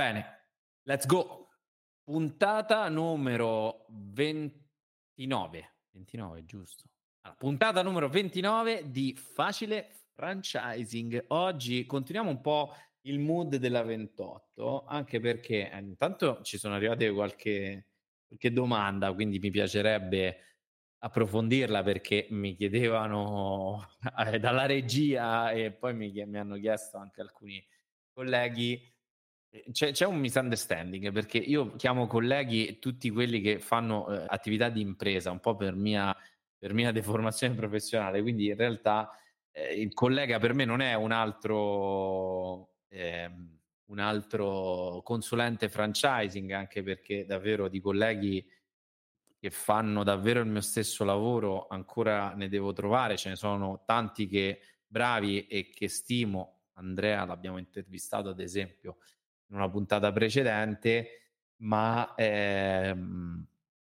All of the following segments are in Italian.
Bene, let's go. Puntata numero 29. 29, giusto. Allora, puntata numero 29 di Facile Franchising. Oggi continuiamo un po' il mood della 28, anche perché eh, intanto ci sono arrivate qualche, qualche domanda, quindi mi piacerebbe approfondirla perché mi chiedevano eh, dalla regia e poi mi, mi hanno chiesto anche alcuni colleghi c'è, c'è, un misunderstanding perché io chiamo colleghi tutti quelli che fanno eh, attività di impresa, un po' per mia, per mia deformazione professionale, quindi in realtà eh, il collega per me non è un altro, eh, un altro consulente franchising, anche perché davvero di colleghi che fanno davvero il mio stesso lavoro ancora ne devo trovare, ce ne sono tanti che bravi e che stimo. Andrea l'abbiamo intervistato ad esempio in una puntata precedente, ma ehm,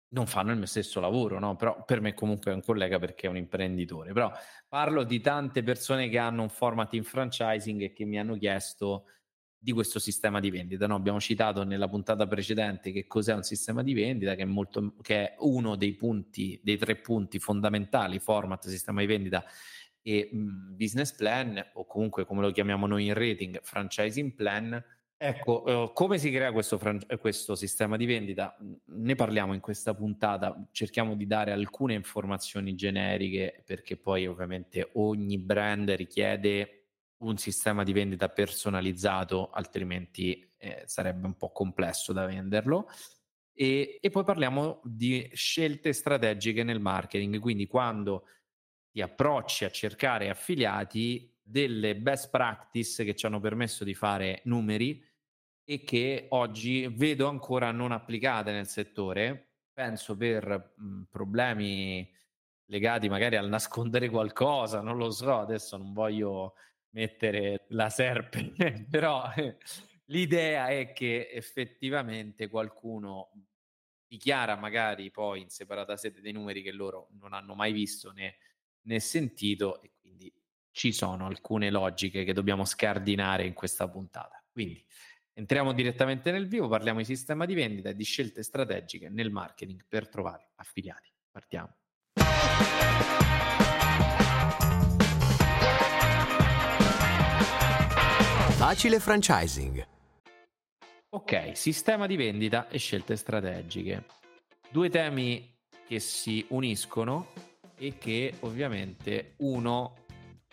non fanno il mio stesso lavoro, no? Però per me comunque è un collega perché è un imprenditore. Però parlo di tante persone che hanno un format in franchising e che mi hanno chiesto di questo sistema di vendita. No? Abbiamo citato nella puntata precedente che cos'è un sistema di vendita, che è, molto, che è uno dei punti, dei tre punti fondamentali, format, sistema di vendita e mh, business plan, o comunque come lo chiamiamo noi in rating, franchising plan Ecco, uh, come si crea questo, fran- questo, sistema di vendita? Ne parliamo in questa puntata, cerchiamo di dare alcune informazioni generiche perché poi ovviamente ogni brand richiede un sistema di vendita personalizzato, altrimenti eh, sarebbe un po' complesso da venderlo. E, e poi parliamo di scelte strategiche nel marketing, quindi quando ti approcci a cercare affiliati, delle best practice che ci hanno permesso di fare numeri e che oggi vedo ancora non applicate nel settore. Penso per mh, problemi legati magari al nascondere qualcosa, non lo so, adesso non voglio mettere la serpe, però l'idea è che effettivamente qualcuno dichiara magari poi in separata sede dei numeri che loro non hanno mai visto né, né sentito e quindi ci sono alcune logiche che dobbiamo scardinare in questa puntata. Quindi Entriamo direttamente nel vivo, parliamo di sistema di vendita e di scelte strategiche nel marketing per trovare affiliati. Partiamo. Facile franchising. Ok, sistema di vendita e scelte strategiche. Due temi che si uniscono e che ovviamente uno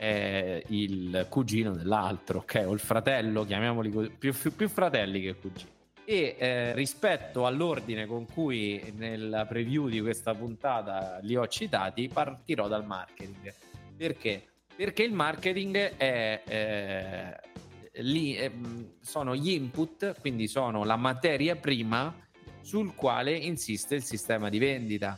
è il cugino dell'altro, ok? O il fratello, chiamiamoli così, più, più fratelli che cugini. E eh, rispetto all'ordine con cui nella preview di questa puntata li ho citati, partirò dal marketing. Perché? Perché il marketing è, eh, lì, eh, sono gli input, quindi sono la materia prima sul quale insiste il sistema di vendita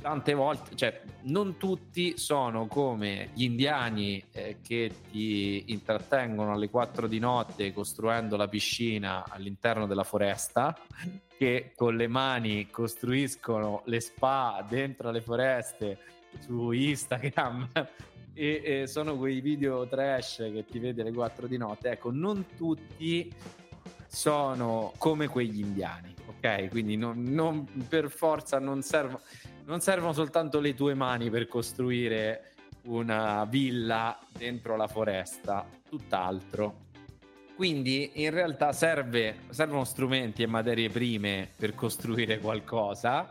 tante volte, cioè non tutti sono come gli indiani eh, che ti intrattengono alle 4 di notte costruendo la piscina all'interno della foresta, che con le mani costruiscono le spa dentro le foreste su Instagram e, e sono quei video trash che ti vede alle 4 di notte. Ecco, non tutti sono come quegli indiani, ok? Quindi non, non per forza non servono non servono soltanto le tue mani per costruire una villa dentro la foresta, tutt'altro. Quindi in realtà serve, servono strumenti e materie prime per costruire qualcosa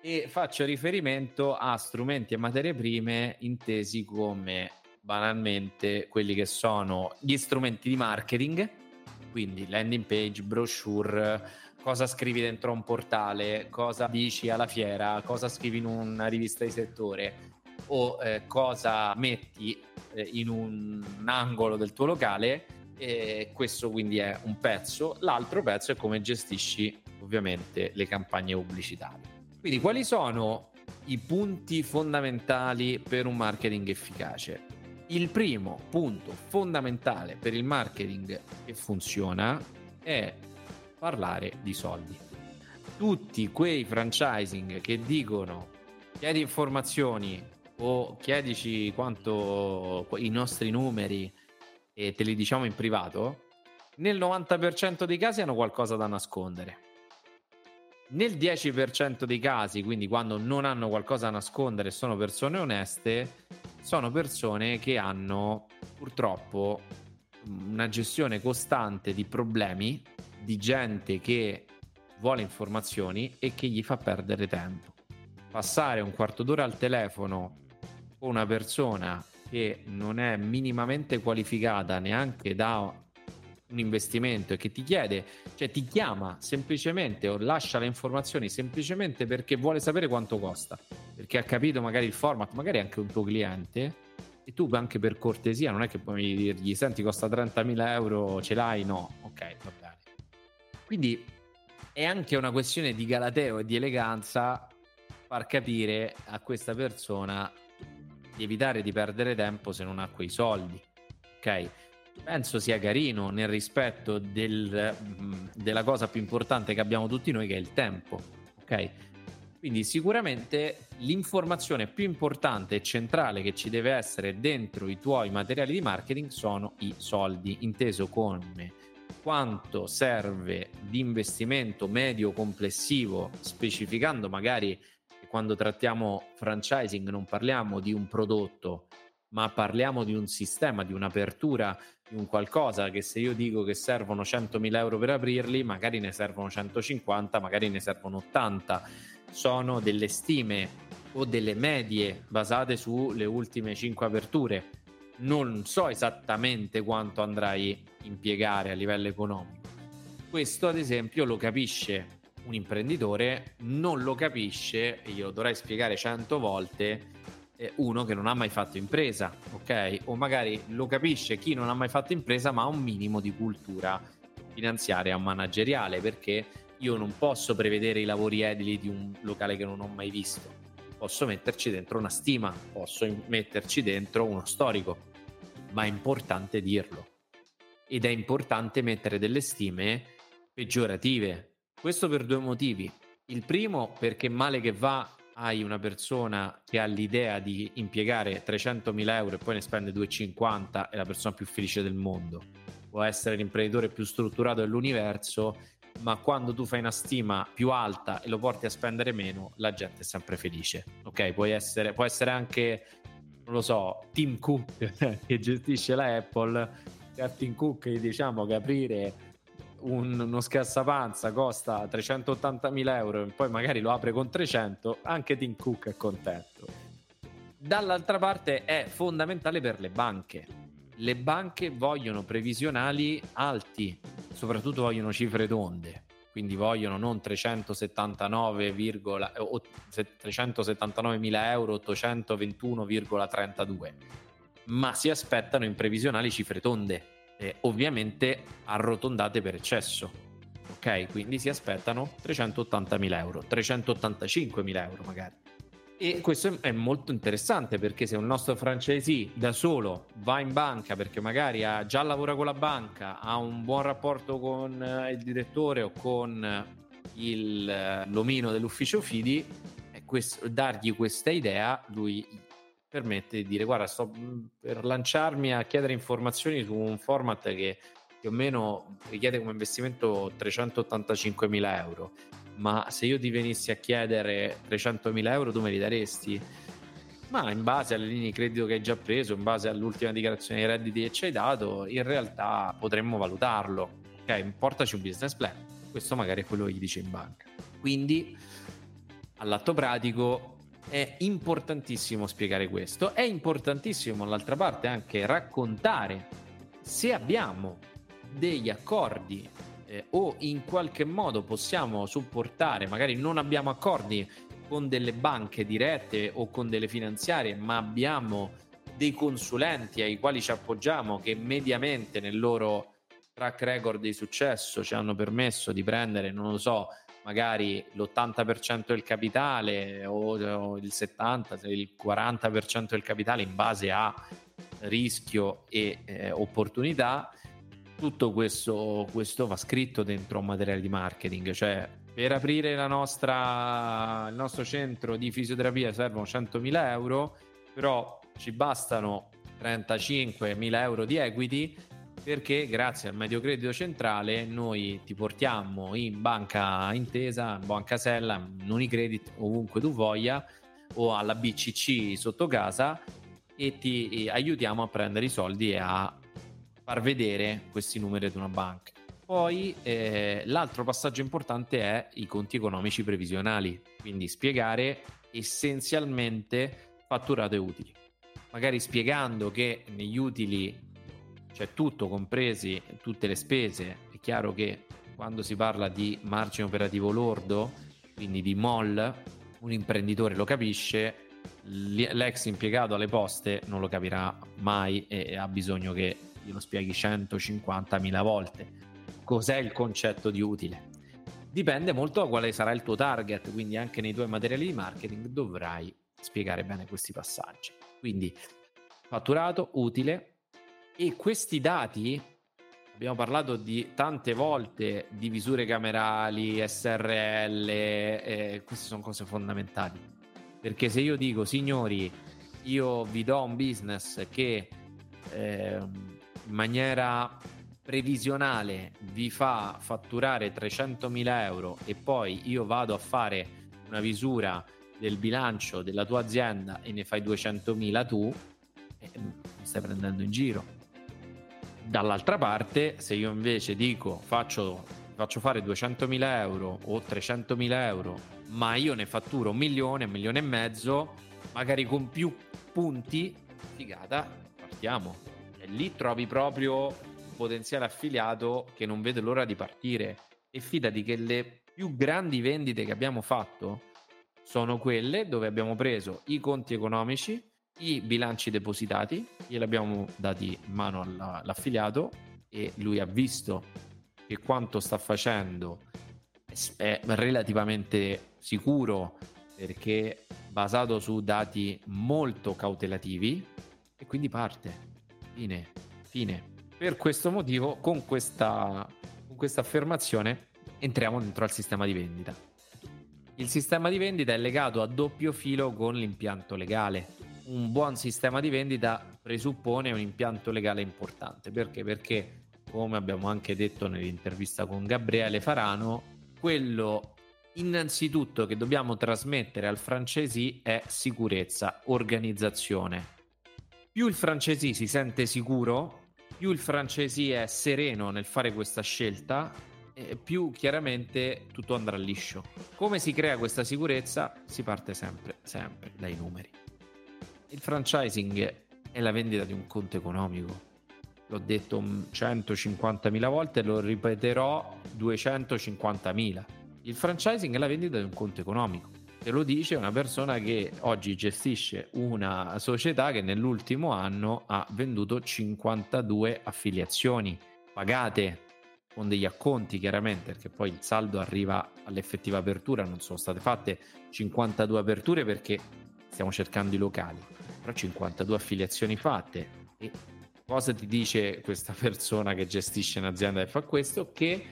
e faccio riferimento a strumenti e materie prime intesi come banalmente quelli che sono gli strumenti di marketing, quindi landing page, brochure, cosa scrivi dentro un portale, cosa dici alla fiera, cosa scrivi in una rivista di settore o eh, cosa metti eh, in un, angolo del tuo locale. E questo quindi è un pezzo. L'altro pezzo è come gestisci ovviamente le campagne pubblicitarie. Quindi quali sono i punti fondamentali per un marketing efficace? Il primo punto fondamentale per il marketing che funziona è parlare di soldi. Tutti quei franchising che dicono chiedi informazioni o chiedici quanto i nostri numeri e te li diciamo in privato, nel 90% dei casi hanno qualcosa da nascondere. Nel 10% dei casi, quindi quando non hanno qualcosa da nascondere sono persone oneste, sono persone che hanno purtroppo una gestione costante di problemi, di gente che vuole informazioni e che gli fa perdere tempo. Passare un quarto d'ora al telefono con una persona che non è minimamente qualificata neanche da un investimento e che ti chiede, cioè ti chiama semplicemente o lascia le informazioni semplicemente perché vuole sapere quanto costa, perché ha capito magari il format, magari anche un tuo cliente e tu anche per cortesia non è che puoi dirgli senti costa 30.000 euro, ce l'hai? No, ok, va bene. Quindi è anche una questione di galateo e di eleganza far capire a questa persona di evitare di perdere tempo se non ha quei soldi, ok? penso sia carino nel rispetto del, mm, della cosa più importante che abbiamo tutti noi, che è il tempo. Ok? Quindi sicuramente l'informazione più importante e centrale che ci deve essere dentro i tuoi materiali di marketing sono i soldi, inteso come quanto serve di investimento medio complessivo, specificando magari quando trattiamo franchising non parliamo di un prodotto, ma parliamo di un sistema, di un'apertura, di un qualcosa che se io dico che servono 100.000 euro per aprirli, magari ne servono 150, magari ne servono 80. Sono delle stime o delle medie basate sulle ultime 5 aperture. Non so esattamente quanto andrai a impiegare a livello economico. Questo, ad esempio, lo capisce un imprenditore, non lo capisce, e glielo dovrai spiegare 100 volte, uno che non ha mai fatto impresa, ok? O magari lo capisce chi non ha mai fatto impresa ma ha un minimo di cultura finanziaria o manageriale perché io non posso prevedere i lavori edili di un locale che non ho mai visto. Posso metterci dentro una stima, posso metterci dentro uno storico, ma è importante dirlo. Ed è importante mettere delle stime peggiorative. Questo per due motivi. Il primo perché male che va hai una persona che ha l'idea di impiegare 300.000 euro e poi ne spende 250 è la persona più felice del mondo. Può essere l'imprenditore più strutturato dell'universo, ma quando tu fai una stima più alta e lo porti a spendere meno, la gente è sempre felice. Ok, puoi essere, può essere anche, non lo so, Tim Cook che gestisce la Apple. A Tim Cook diciamo che aprire un, uno scassapanza costa 380.000 euro e poi magari lo apre con 300, anche Tim Cook è contento. Dall'altra parte è fondamentale per le banche. Le banche vogliono previsionali alti, soprattutto vogliono cifre tonde, quindi vogliono non 379,379.000 euro 821,32, ma si aspettano in previsionali cifre tonde eh, ovviamente arrotondate per eccesso. Ok, quindi si aspettano 380.000 euro, 385.000 euro magari. E questo è molto interessante perché se un nostro franchisee da solo va in banca perché magari ha già lavora con la banca, ha un buon rapporto con eh, il direttore o con il, eh, l'omino dell'ufficio FIDI, questo, dargli questa idea, lui permette di dire guarda sto mm, per lanciarmi a chiedere informazioni su un format che più o meno richiede come investimento 385 mila euro ma se io ti venissi a chiedere 300 mila euro tu me li daresti? ma in base alle linee di credito che hai già preso in base all'ultima dichiarazione dei redditi che ci hai dato in realtà potremmo valutarlo ok? Portaci un business plan. Questo magari è quello che gli dice in banca. Quindi all'atto pratico è importantissimo spiegare questo, è importantissimo dall'altra parte anche raccontare se abbiamo degli accordi eh, o in qualche modo possiamo supportare, magari non abbiamo accordi con delle banche dirette o con delle finanziarie, ma abbiamo dei consulenti ai quali ci appoggiamo che mediamente nel loro track record di successo ci hanno permesso di prendere, non lo so, magari l'80% del capitale o, o il 70%, il 40% del capitale in base a rischio e eh, opportunità, tutto questo, questo, va scritto dentro un materiale di marketing, cioè per aprire nostra, il nostro centro di fisioterapia servono 100.000 euro, però ci bastano 35.000 euro di equity perché grazie al medio credito centrale noi ti portiamo in banca intesa, in banca sella, in Unicredit, ovunque tu voglia, o alla BCC sotto casa e ti aiutiamo a prendere i soldi e a far vedere questi numeri ad una banca. Poi eh, l'altro passaggio importante è i conti economici previsionali, quindi spiegare essenzialmente fatturato e utili. Magari spiegando che negli utili c'è tutto, compresi tutte le spese. È chiaro che quando si parla di margine operativo lordo, quindi di MOL, un imprenditore lo capisce, l'ex impiegato alle poste non lo capirà mai e ha bisogno che glielo spieghi 150.000 volte. Cos'è il concetto di utile? Dipende molto da quale sarà il tuo target, quindi anche nei tuoi materiali di marketing dovrai spiegare bene questi passaggi. Quindi fatturato, utile e questi dati abbiamo parlato di tante volte di misure camerali, SRL, eh, queste sono cose fondamentali. Perché se io dico, signori, io vi do un business che eh, in maniera previsionale vi fa fatturare 300.000 euro e poi io vado a fare una visura del bilancio della tua azienda e ne fai 200.000 tu, eh, mi stai prendendo in giro. Dall'altra parte, se io invece dico faccio, faccio fare 200.000 euro o 300.000 euro, ma io ne fatturo un milione, un milione e mezzo, magari con più punti, figata, partiamo. E lì trovi proprio un potenziale affiliato che non vede l'ora di partire. E fidati che le più grandi vendite che abbiamo fatto sono quelle dove abbiamo preso i conti economici, i bilanci depositati, glieli abbiamo dati in mano all'affiliato e lui ha visto che quanto sta facendo è relativamente sicuro perché basato su dati molto cautelativi e quindi parte. Fine, fine. Per questo motivo, con questa, con questa affermazione, entriamo dentro al sistema di vendita. Il sistema di vendita è legato a doppio filo con l'impianto legale. Un buon sistema di vendita presuppone un impianto legale importante. Perché? Perché, come abbiamo anche detto nell'intervista con Gabriele Farano, quello innanzitutto che dobbiamo trasmettere al francesi è sicurezza, organizzazione. Più il francesi si sente sicuro, più il francesi è sereno nel fare questa scelta eh, più chiaramente tutto andrà liscio. Come si crea questa sicurezza? Si parte sempre, sempre dai numeri. Il franchising è la vendita di un conto economico. L'ho detto 150.000 volte e lo ripeterò 250.000. Il franchising è la vendita di un conto economico. Te lo dice una persona che oggi gestisce una società che nell'ultimo anno ha venduto 52 affiliazioni pagate con degli acconti chiaramente perché poi il saldo arriva all'effettiva apertura non sono state fatte 52 aperture perché stiamo cercando i locali però 52 affiliazioni fatte. E cosa ti dice questa persona che gestisce un'azienda e fa questo? Che,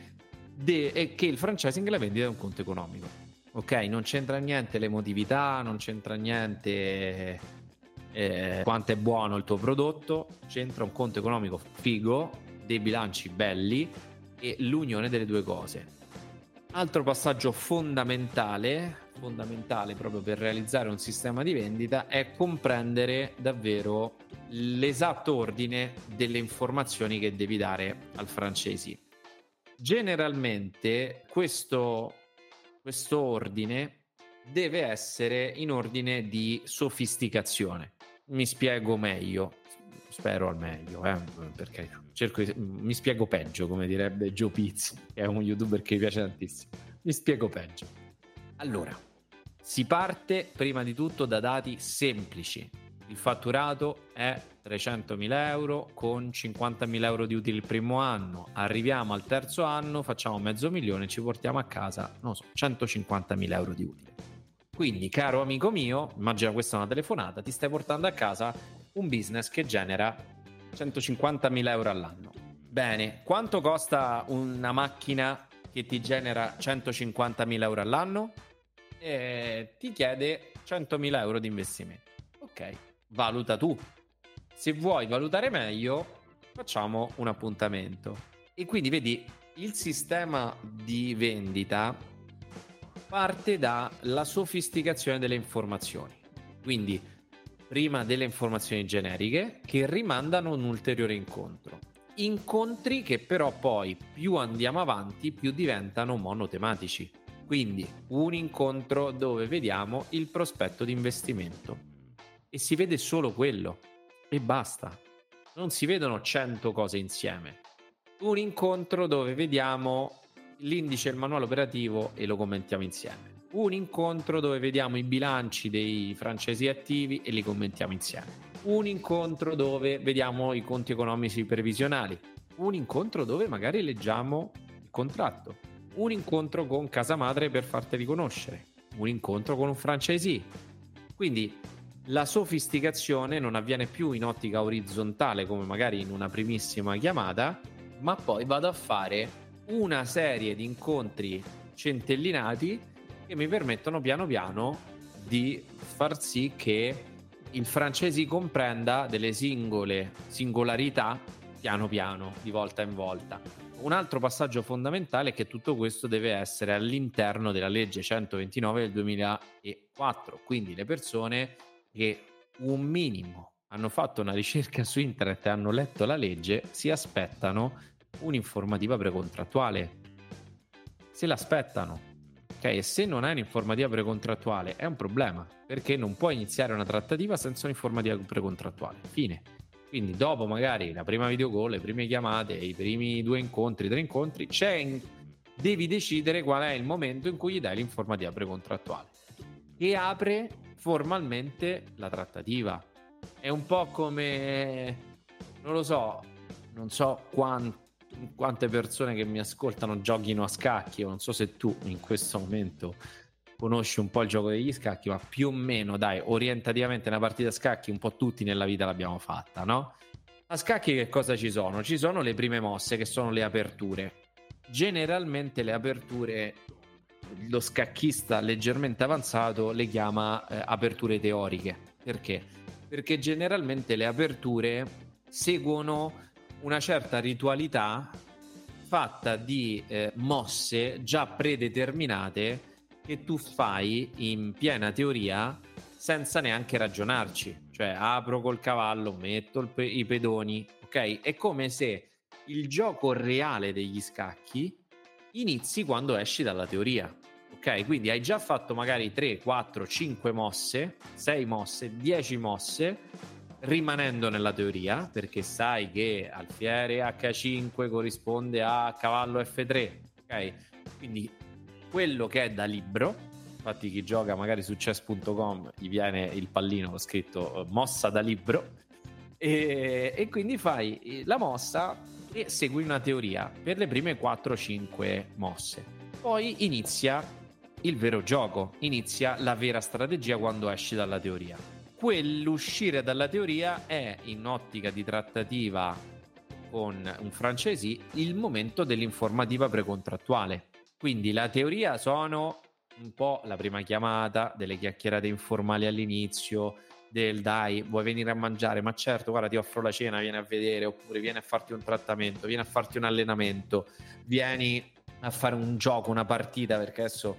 de- che il franchising è la vendita di un conto economico ok non c'entra niente l'emotività non c'entra niente eh, quanto è buono il tuo prodotto c'entra un conto economico figo dei bilanci belli e l'unione delle due cose. Altro passaggio fondamentale, fondamentale proprio per realizzare un sistema di vendita, è comprendere davvero l'esatto ordine delle informazioni che devi dare al francesi. Generalmente questo, questo ordine deve essere in ordine di sofisticazione. Mi spiego meglio spero al meglio, eh, perché cerco di, mi spiego peggio, come direbbe Joe Pizzi, che è un youtuber che mi piace tantissimo. Mi spiego peggio. Allora, si parte prima di tutto da dati semplici. Il fatturato è 300.000 euro con 50.000 euro di utili il primo anno. Arriviamo al terzo anno, facciamo mezzo milione, ci portiamo a casa, non so, 150.000 euro di utile. Quindi, caro amico mio, immagina questa è una telefonata, ti stai portando a casa un business che genera 150.000 euro all'anno. Bene, quanto costa una macchina che ti genera 150.000 euro all'anno? E ti chiede 100.000 euro di investimento. Ok, valuta tu. Se vuoi valutare meglio, facciamo un appuntamento. E quindi vedi, il sistema di vendita parte dalla sofisticazione delle informazioni. Quindi prima delle informazioni generiche che rimandano un ulteriore incontro. Incontri che però poi più andiamo avanti più diventano monotematici. Quindi un incontro dove vediamo il prospetto di investimento e si vede solo quello e basta. Non si vedono 100 cose insieme. Un incontro dove vediamo l'indice e il manuale operativo e lo commentiamo insieme. Un incontro dove vediamo i bilanci dei francesi attivi e li commentiamo insieme. Un incontro dove vediamo i conti economici previsionali. Un incontro dove magari leggiamo il contratto. Un incontro con casa madre per farteli conoscere. Un incontro con un franchisee. Quindi la sofisticazione non avviene più in ottica orizzontale come magari in una primissima chiamata, ma poi vado a fare una serie di incontri centellinati che mi permettono piano piano di far sì che il francese comprenda delle singole singolarità piano piano, di volta in volta. Un altro passaggio fondamentale è che tutto questo deve essere all'interno della legge 129 del 2004, quindi le persone che un minimo hanno fatto una ricerca su internet e hanno letto la legge si aspettano un'informativa precontrattuale. Se l'aspettano. Ok, e se non hai un'informativa precontrattuale è un problema, perché non puoi iniziare una trattativa senza un'informativa precontrattuale. Fine. Quindi dopo magari la prima video call, le prime chiamate, i primi due incontri, tre incontri, c'è devi decidere qual è il momento in cui gli dai l'informativa precontrattuale che apre formalmente la trattativa. È un po' come non lo so, non so quanto quante persone che mi ascoltano giochino a scacchi. non so se tu in questo momento conosci un po' il gioco degli scacchi, ma più o meno, dai, orientativamente una partita a scacchi un po' tutti nella vita l'abbiamo fatta, no? A scacchi che cosa ci sono? Ci sono le prime mosse che sono le aperture. Generalmente le aperture lo scacchista leggermente avanzato le chiama eh, aperture teoriche. Perché? Perché generalmente le aperture seguono una certa ritualità fatta di eh, mosse già predeterminate che tu fai in piena teoria senza neanche ragionarci. Cioè apro col cavallo, metto pe- i pedoni, ok? È come se il gioco reale degli scacchi inizi quando esci dalla teoria. Ok, quindi hai già fatto magari 3, 4, 5 mosse, 6 mosse, 10 mosse rimanendo nella teoria, perché sai che alfiere H5 corrisponde a cavallo F3, ok? Quindi quello che è da libro, infatti chi gioca magari su chess.com gli viene il pallino scritto eh, mossa da libro, e, e quindi fai la mossa e segui una teoria per le prime 4-5 mosse. Poi inizia il vero gioco, inizia la vera strategia quando esci dalla teoria quell'uscire dalla teoria è in ottica di trattativa con un francesi il momento dell'informativa precontrattuale. Quindi la teoria sono un po' la prima chiamata, delle chiacchierate informali all'inizio, del dai, vuoi venire a mangiare? Ma certo, guarda, ti offro la cena, vieni a vedere, oppure vieni a farti un trattamento, vieni a farti un allenamento, vieni a fare un gioco, una partita, perché adesso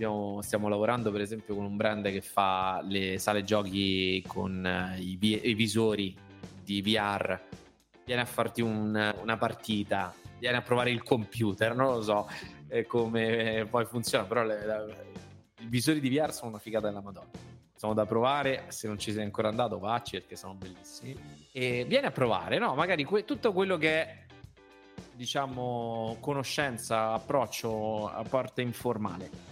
abbiamo, stiamo lavorando per esempio con un brand che fa le sale giochi con uh, i, i, visori di VR. Vieni a farti un, una partita, vieni a provare il computer, non lo so come poi funziona, però le, le, i visori di VR sono una figata della Madonna. Sono da provare, se non ci sei ancora andato vacci perché sono bellissimi. E vieni a provare, no? Magari que- tutto quello che è diciamo conoscenza, approccio a parte informale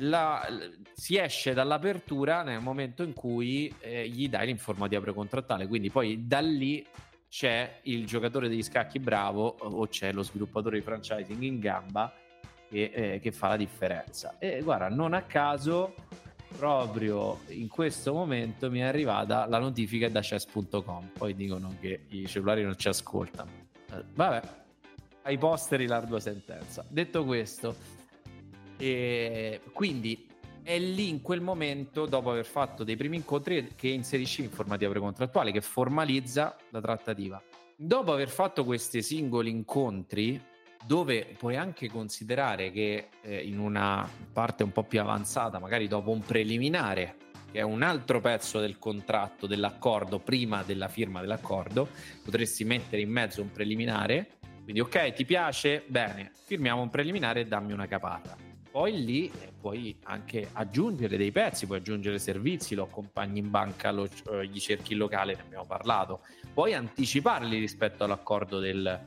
la, si esce dall'apertura nel momento in cui eh, gli dai l'informativa precontrattale. Quindi poi da lì c'è il giocatore degli scacchi bravo o c'è lo sviluppatore di franchising in gamba che, eh, che fa la differenza. E guarda, non a caso, proprio in questo momento mi è arrivata la notifica da chess.com. Poi dicono che i cellulari non ci ascoltano. Eh, vabbè, ai posteri l'ardua sentenza. Detto questo, e quindi è lì in quel momento, dopo aver fatto dei primi incontri, che inserisci l'informativa precontrattuale, che formalizza la trattativa. dopo aver fatto questi singoli incontri, dove puoi anche considerare che eh, in una parte un po' più avanzata, magari dopo un preliminare, che è un altro pezzo del contratto, dell'accordo, prima della firma dell'accordo, potresti mettere in mezzo un preliminare. Quindi, ok, ti piace? Bene, firmiamo un preliminare e dammi una capata. Poi lì eh, puoi anche aggiungere dei pezzi, puoi aggiungere servizi, lo accompagni in banca, lo, eh, gli cerchi il locale, ne abbiamo parlato. Puoi anticiparli rispetto all'accordo del,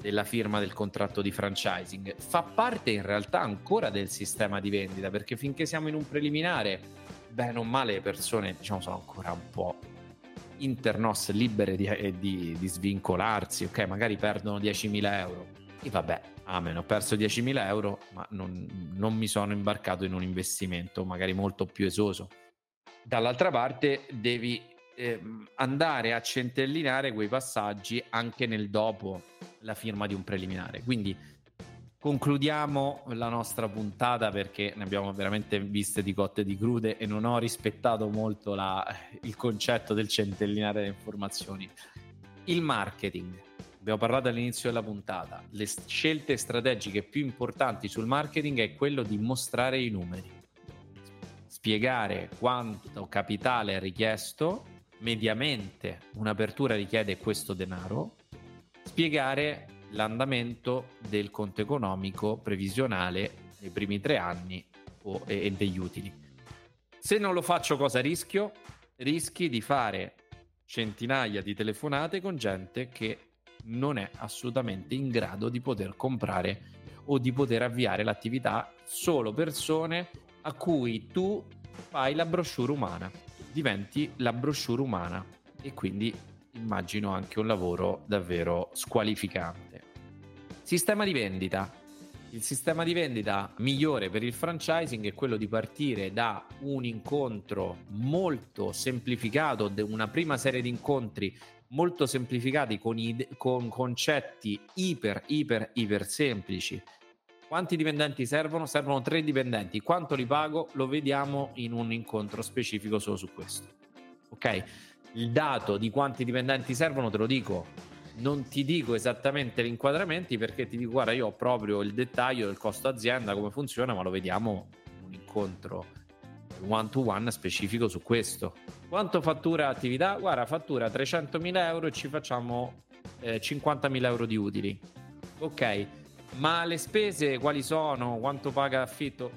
della firma del contratto di franchising. Fa parte in realtà ancora del sistema di vendita, perché finché siamo in un preliminare bene o male le persone diciamo sono ancora un po' internos libere di, eh, di, di svincolarsi, ok? Magari perdono 10.000 euro. E vabbè, amen, ho perso 10.000 euro, ma non, non mi sono imbarcato in un investimento magari molto più esoso. Dall'altra parte devi eh, andare a centellinare quei passaggi anche nel dopo la firma di un preliminare. Quindi concludiamo la nostra puntata perché ne abbiamo veramente viste di cotte e di crude e non ho rispettato molto la, il concetto del centellinare le informazioni. Il marketing. Abbiamo parlato all'inizio della puntata. Le scelte strategiche più importanti sul marketing è quello di mostrare i numeri. Spiegare quanto capitale è richiesto, mediamente un'apertura richiede questo denaro, spiegare l'andamento del conto economico previsionale nei primi tre anni o, e, e degli utili. Se non lo faccio, cosa rischio? Rischi di fare centinaia di telefonate con gente che non è assolutamente in grado di poter comprare o di poter avviare l'attività, solo persone a cui tu fai la brochure umana, diventi la brochure umana e quindi immagino anche un lavoro davvero squalificante. Sistema di vendita. Il sistema di vendita migliore per il franchising è quello di partire da un incontro molto semplificato, una prima serie di incontri molto semplificati con, ide- con concetti iper, iper, iper semplici. Quanti dipendenti servono? Servono tre dipendenti. Quanto li pago? Lo vediamo in un incontro specifico solo su questo. Ok? Il dato di quanti dipendenti servono te lo dico non ti dico esattamente gli inquadramenti perché ti dico guarda io ho proprio il dettaglio del costo azienda come funziona ma lo vediamo in un incontro one to one specifico su questo quanto fattura attività? guarda fattura 300.000 euro e ci facciamo eh, 50.000 euro di utili ok ma le spese quali sono? quanto paga affitto?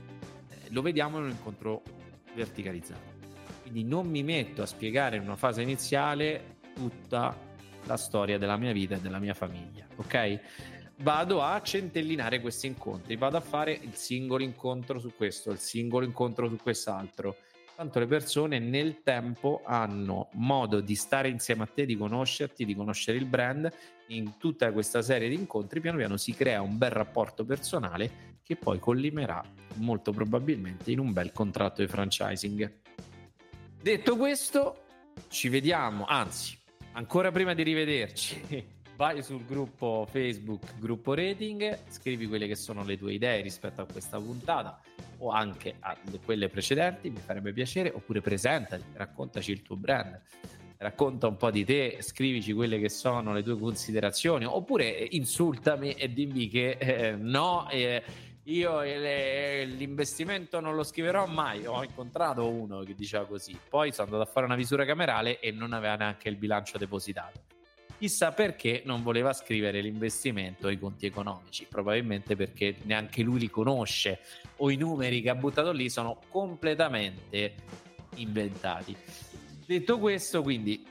Eh, lo vediamo in un incontro verticalizzato quindi non mi metto a spiegare in una fase iniziale tutta la storia della mia vita e della mia famiglia, ok? Vado a centellinare questi incontri, vado a fare il singolo incontro su questo, il singolo incontro su quest'altro. Tanto le persone nel tempo hanno modo di stare insieme a te, di conoscerti, di conoscere il brand. In tutta questa serie di incontri, piano piano si crea un bel rapporto personale che poi collimerà molto probabilmente in un bel contratto di franchising. Detto questo, ci vediamo, anzi, Ancora prima di rivederci, vai sul gruppo Facebook, gruppo rating, scrivi quelle che sono le tue idee rispetto a questa puntata o anche a quelle precedenti, mi farebbe piacere, oppure presentati, raccontaci il tuo brand, racconta un po' di te, scrivici quelle che sono le tue considerazioni, oppure insultami e dimmi che eh, no. Eh, io l'investimento non lo scriverò mai. Ho incontrato uno che diceva così. Poi sono andato a fare una visura camerale e non aveva neanche il bilancio depositato. Chissà perché non voleva scrivere l'investimento e i conti economici. Probabilmente perché neanche lui li conosce o i numeri che ha buttato lì sono completamente inventati. Detto questo, quindi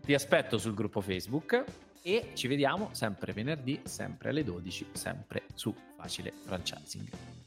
ti aspetto sul gruppo Facebook e ci vediamo sempre venerdì, sempre alle 12, sempre su Facile Franchising.